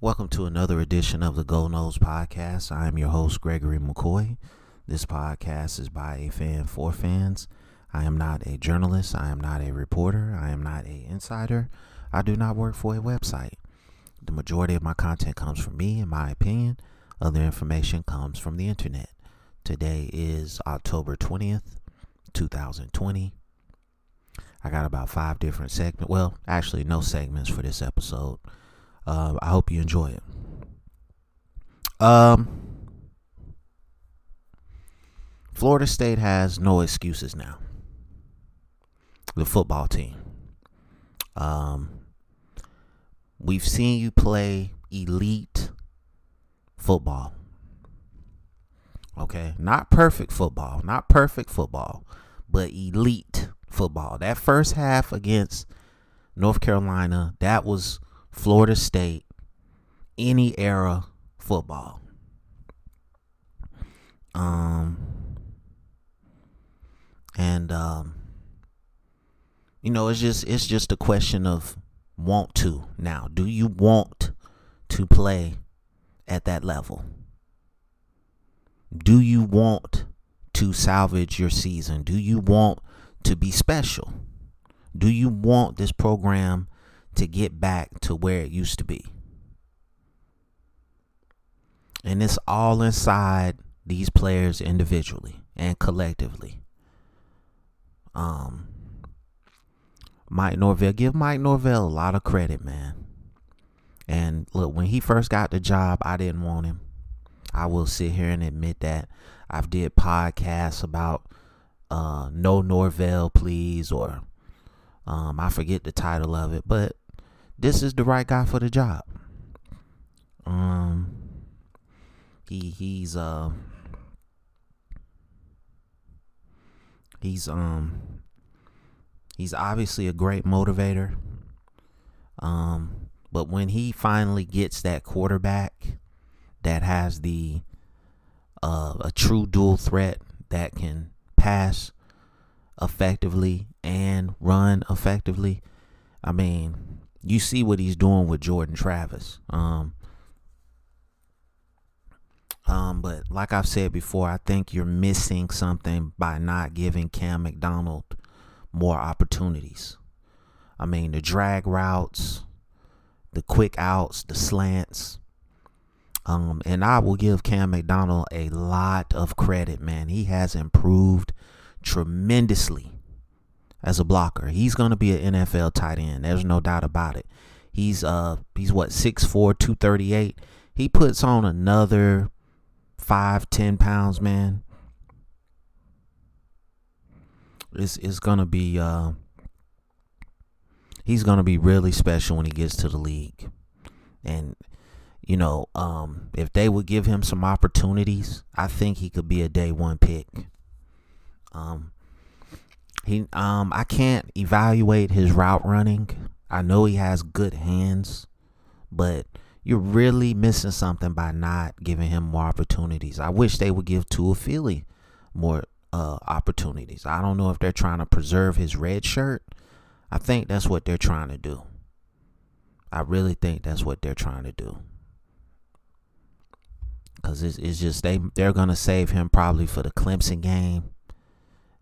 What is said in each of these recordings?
Welcome to another edition of the Go Noles Podcast. I am your host, Gregory McCoy. This podcast is by a fan for fans. I am not a journalist. I am not a reporter. I am not a insider. I do not work for a website. The majority of my content comes from me, in my opinion. Other information comes from the internet. Today is October 20th, 2020. I got about five different segments. Well, actually, no segments for this episode. Uh, I hope you enjoy it. Um, Florida State has no excuses now. The football team. Um, we've seen you play elite football. Okay, not perfect football, not perfect football, but elite football. That first half against North Carolina, that was Florida State, any era football. Um, and um, you know, it's just it's just a question of want to now. Do you want to play at that level? Do you want to salvage your season? Do you want to be special? Do you want this program to get back to where it used to be. And it's all inside these players individually and collectively. Um, Mike Norvell, give Mike Norvell a lot of credit, man. And look, when he first got the job, I didn't want him. I will sit here and admit that. I've did podcasts about uh, no Norvell, please, or um, I forget the title of it, but this is the right guy for the job. Um, he he's uh he's um he's obviously a great motivator. Um, but when he finally gets that quarterback that has the uh, a true dual threat that can pass effectively and run effectively, I mean, you see what he's doing with Jordan Travis. Um, um, but like I've said before, I think you're missing something by not giving Cam McDonald more opportunities. I mean, the drag routes, the quick outs, the slants. Um, and I will give Cam McDonald a lot of credit, man. He has improved tremendously as a blocker. He's going to be an NFL tight end. There's no doubt about it. He's uh he's what 6'4", 238. He puts on another five, ten pounds, man. It's it's gonna be uh he's gonna be really special when he gets to the league. And you know, um, if they would give him some opportunities, I think he could be a day one pick. Um, he um I can't evaluate his route running. I know he has good hands, but you're really missing something by not giving him more opportunities. I wish they would give Toafili more uh, opportunities. I don't know if they're trying to preserve his red shirt. I think that's what they're trying to do. I really think that's what they're trying to do. Cause it's, it's just they they're gonna save him probably for the Clemson game,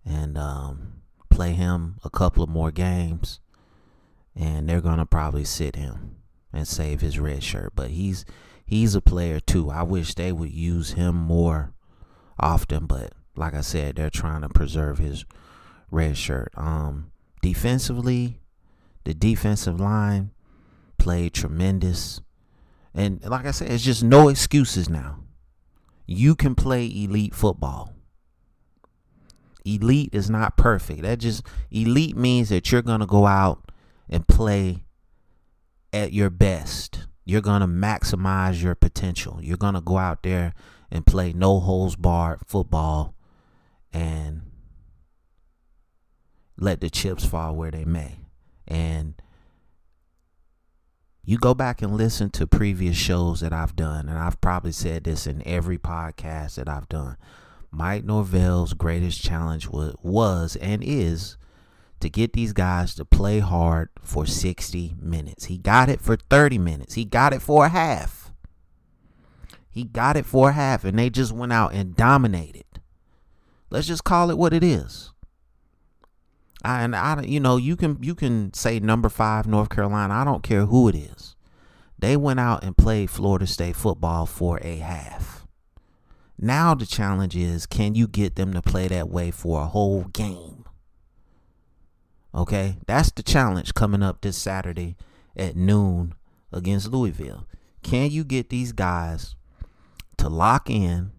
and um, play him a couple of more games, and they're gonna probably sit him and save his red shirt. But he's he's a player too. I wish they would use him more often, but like I said, they're trying to preserve his red shirt. Um, defensively, the defensive line played tremendous. And like I said, it's just no excuses now. You can play elite football elite is not perfect. That just elite means that you're going to go out and play at your best. You're going to maximize your potential. You're going to go out there and play no holes barred football and let the chips fall where they may. And you go back and listen to previous shows that I've done, and I've probably said this in every podcast that I've done. Mike Norvell's greatest challenge was, was and is to get these guys to play hard for 60 minutes. He got it for 30 minutes. He got it for a half. He got it for a half, and they just went out and dominated. Let's just call it what it is. I, and I, you know, you can you can say number five North Carolina. I don't care who it is. They went out and played Florida State football for a half. Now the challenge is, can you get them to play that way for a whole game? Okay, that's the challenge coming up this Saturday at noon against Louisville. Can you get these guys to lock in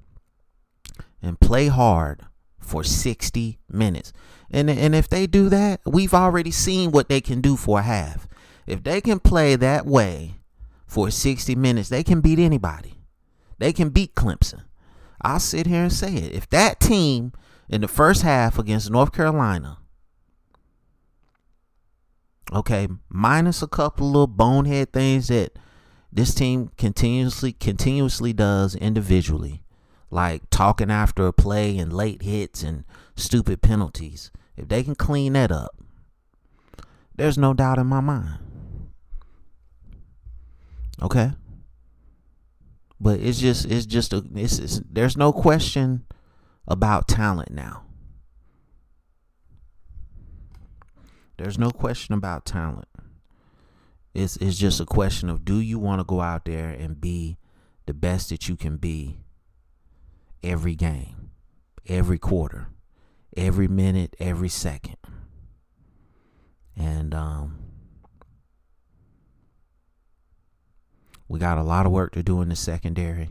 and play hard for 60 minutes? And and if they do that, we've already seen what they can do for a half. If they can play that way for 60 minutes, they can beat anybody. They can beat Clemson. I'll sit here and say it. If that team in the first half against North Carolina, okay, minus a couple of bonehead things that this team continuously continuously does individually, like talking after a play and late hits and stupid penalties. If they can clean that up, there's no doubt in my mind. Okay? But it's just it's just a it's, it's there's no question about talent now. There's no question about talent. It's it's just a question of do you want to go out there and be the best that you can be every game, every quarter, every minute, every second. And um We got a lot of work to do in the secondary.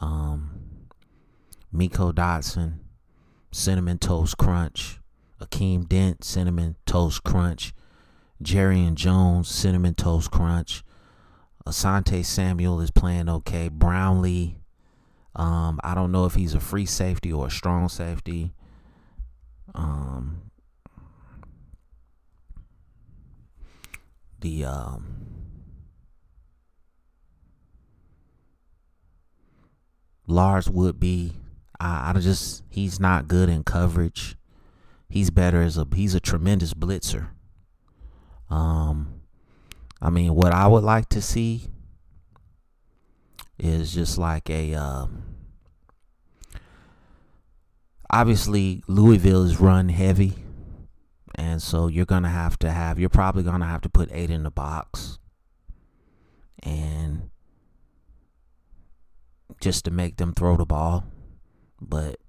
Um, Meiko Dotson, Cinnamon Toast Crunch, Akeem Dent, Cinnamon Toast Crunch, Jarrian Jones, Cinnamon Toast Crunch. Asante Samuel is playing okay. Brownlee, um, I don't know if he's a free safety or a strong safety. Um, the um, Lars would be. I, I just he's not good in coverage. He's better as a he's a tremendous blitzer. Um, I mean, what I would like to see is just like a. Uh, obviously, Louisville is run heavy, and so you're gonna have to have. You're probably gonna have to put eight in the box, and just to make them throw the ball. But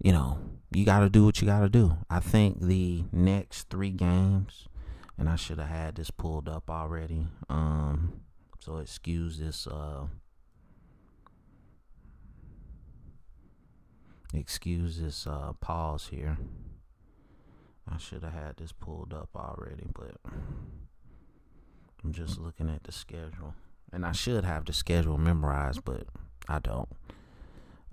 you know, you got to do what you got to do. I think the next 3 games and I should have had this pulled up already. Um so excuse this uh excuse this uh pause here. I should have had this pulled up already, but I'm just looking at the schedule. And I should have the schedule memorized, but I don't.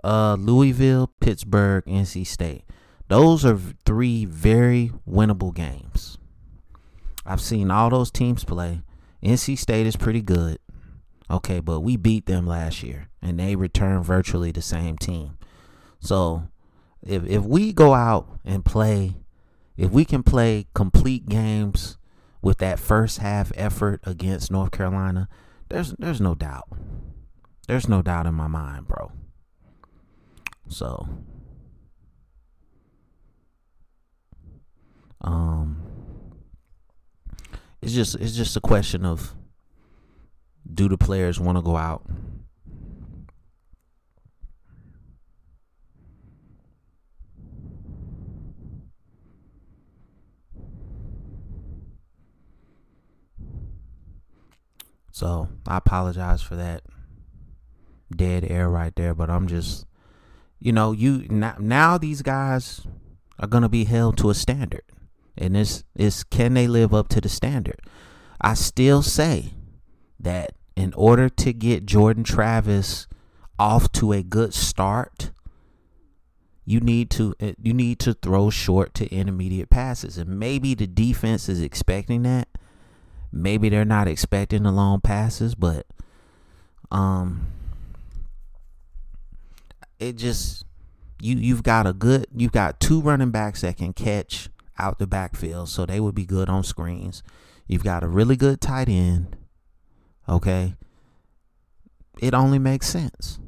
Uh Louisville, Pittsburgh, NC State. Those are three very winnable games. I've seen all those teams play. NC State is pretty good. Okay, but we beat them last year and they returned virtually the same team. So, if if we go out and play if we can play complete games with that first half effort against North Carolina, there's there's no doubt. There's no doubt in my mind, bro. So um it's just it's just a question of do the players want to go out So I apologize for that dead air right there, but I'm just, you know, you now, now these guys are gonna be held to a standard, and this is can they live up to the standard? I still say that in order to get Jordan Travis off to a good start, you need to eh, you need to throw short to intermediate passes, and maybe the defense is expecting that maybe they're not expecting the long passes, but um it just you you've got a good you've got two running backs that can catch out the backfield, so they would be good on screens. You've got a really good tight end. Okay. It only makes sense.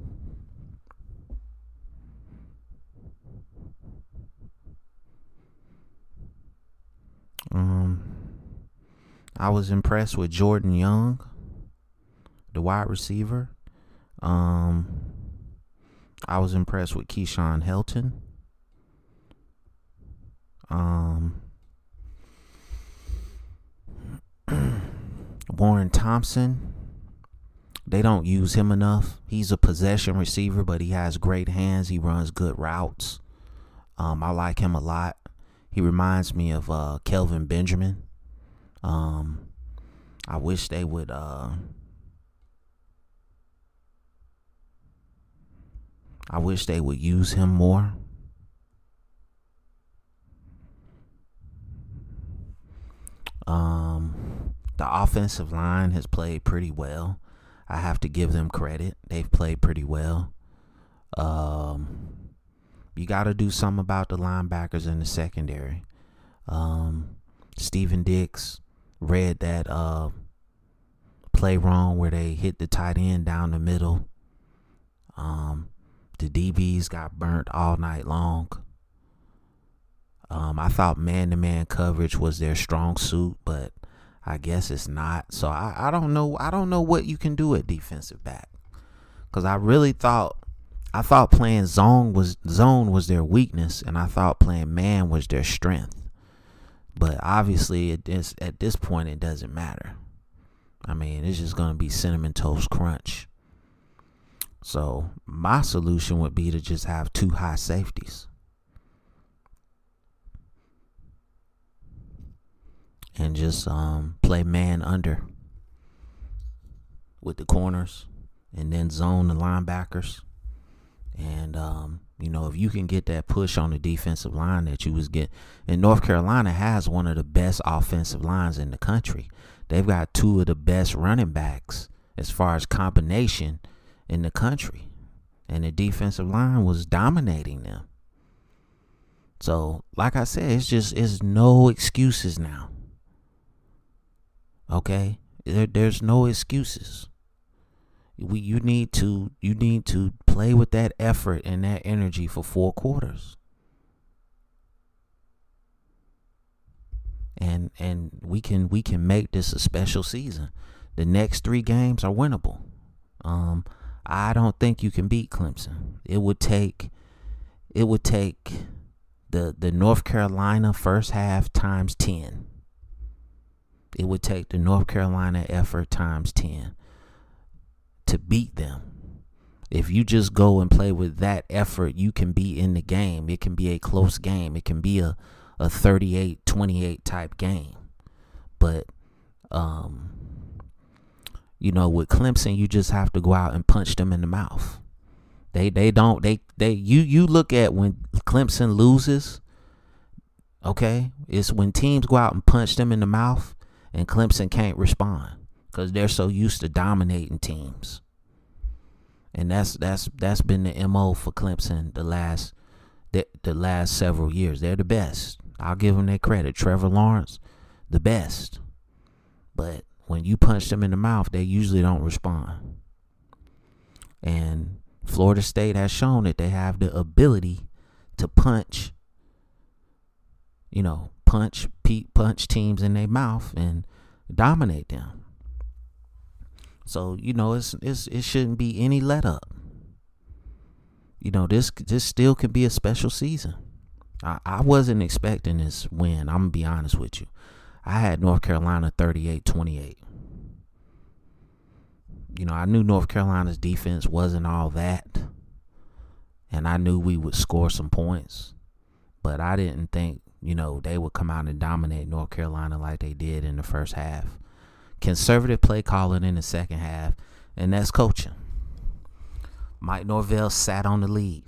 Um I was impressed with Jordan Young, the wide receiver. Um I was impressed with Keyshawn Helton. Um, Warren Thompson. They don't use him enough. He's a possession receiver, but he has great hands. He runs good routes. Um, I like him a lot. He reminds me of uh, Kelvin Benjamin. Um, I wish they would uh, I wish they would use him more. Um, the offensive line has played pretty well. I have to give them credit. They've played pretty well. Um, you got to do something about the linebackers in the secondary. Um, Steven Dix read that uh, play wrong where they hit the tight end down the middle. Um, the DBs got burnt all night long. Um, I thought man to man coverage was their strong suit, but I guess it's not. So I, I don't know. I don't know what you can do at defensive back. Cause I really thought I thought playing zone was zone was their weakness, and I thought playing man was their strength. But obviously, it is at this point it doesn't matter. I mean, it's just gonna be cinnamon toast crunch. So my solution would be to just have two high safeties. And just um, play man under with the corners and then zone the linebackers. And um, you know, if you can get that push on the defensive line that you was getting, and North Carolina has one of the best offensive lines in the country. They've got two of the best running backs as far as combination in the country. And the defensive line was dominating them. So, like I said, it's just it's no excuses now. Okay? There, there's no excuses. We you need to you need to play with that effort and that energy for four quarters. And and we can we can make this a special season. The next 3 games are winnable. Um I don't think you can beat Clemson. It would take it would take the the North Carolina first half times 10. It would take the North Carolina effort times 10 to beat them. If you just go and play with that effort, you can be in the game. It can be a close game. It can be a a 38-28 type game. But um you know, with Clemson, you just have to go out and punch them in the mouth. They they don't they they you you look at when Clemson loses, okay? It's when teams go out and punch them in the mouth and Clemson can't respond cuz they're so used to dominating teams. And that's that's that's been the MO for Clemson the last the, the last several years. They're the best. I'll give them their credit. Trevor Lawrence, the best. But when you punch them in the mouth, they usually don't respond. And Florida State has shown that they have the ability to punch, you know, punch punch teams in their mouth and dominate them. So you know, it's it's it shouldn't be any let up. You know, this this still could be a special season. I, I wasn't expecting this win. I'm gonna be honest with you. I had North Carolina 38 28. You know, I knew North Carolina's defense wasn't all that. And I knew we would score some points. But I didn't think, you know, they would come out and dominate North Carolina like they did in the first half. Conservative play calling in the second half, and that's coaching. Mike Norvell sat on the lead.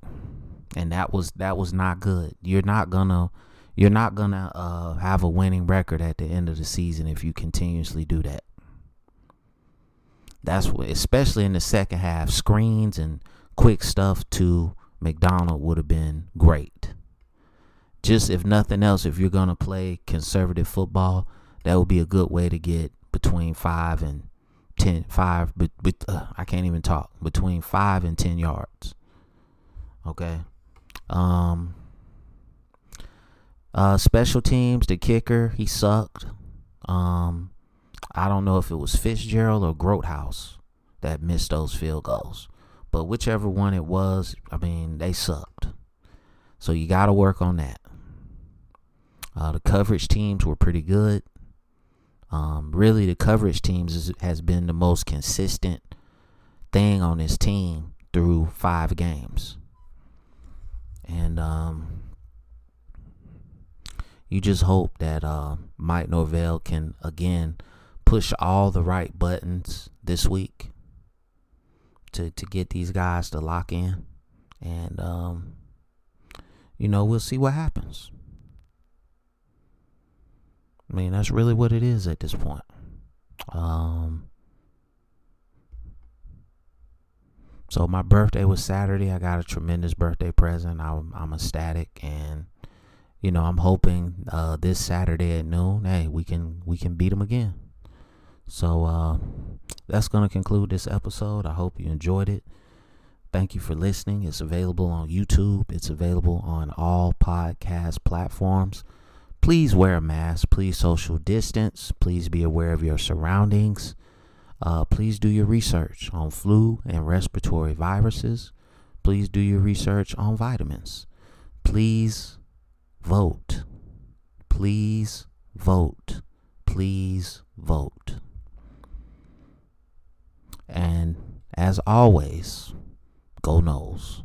And that was that was not good. You're not gonna you're not gonna uh, have a winning record at the end of the season if you continuously do that. That's what, especially in the second half, screens and quick stuff to McDonald would have been great. Just if nothing else, if you're to play conservative football, that would be a good way to get between five and ten, five, but, but uh, I can't even talk, between five and 10 yards. Okay. Um, uh, special teams, the kicker, he sucked. Um, I don't know if it was Fitzgerald or Grothaus that missed those field goals. But whichever one it was, I mean, they sucked. So you got to work on that. Uh, the coverage teams were pretty good. Um, really, the coverage teams is, has been the most consistent thing on this team through five games. And um, you just hope that uh, Mike Norvell can again push all the right buttons this week to to get these guys to lock in, and um, you know we'll see what happens. I mean that's really what it is at this point. Um, so my birthday was Saturday. I got a tremendous birthday present. I'm I'm ecstatic, and you know I'm hoping uh, this Saturday at noon, hey, we can we can beat them again. So uh, that's to conclude this episode. I hope you enjoyed it. Thank you for listening. It's available on YouTube, it's available on all podcast platforms. Please wear a mask. Please social distance. Please be aware of your surroundings. Uh, please do your research on flu and respiratory viruses. Please do your research on vitamins. Please vote. Please vote. Please vote. And as always, go Noles.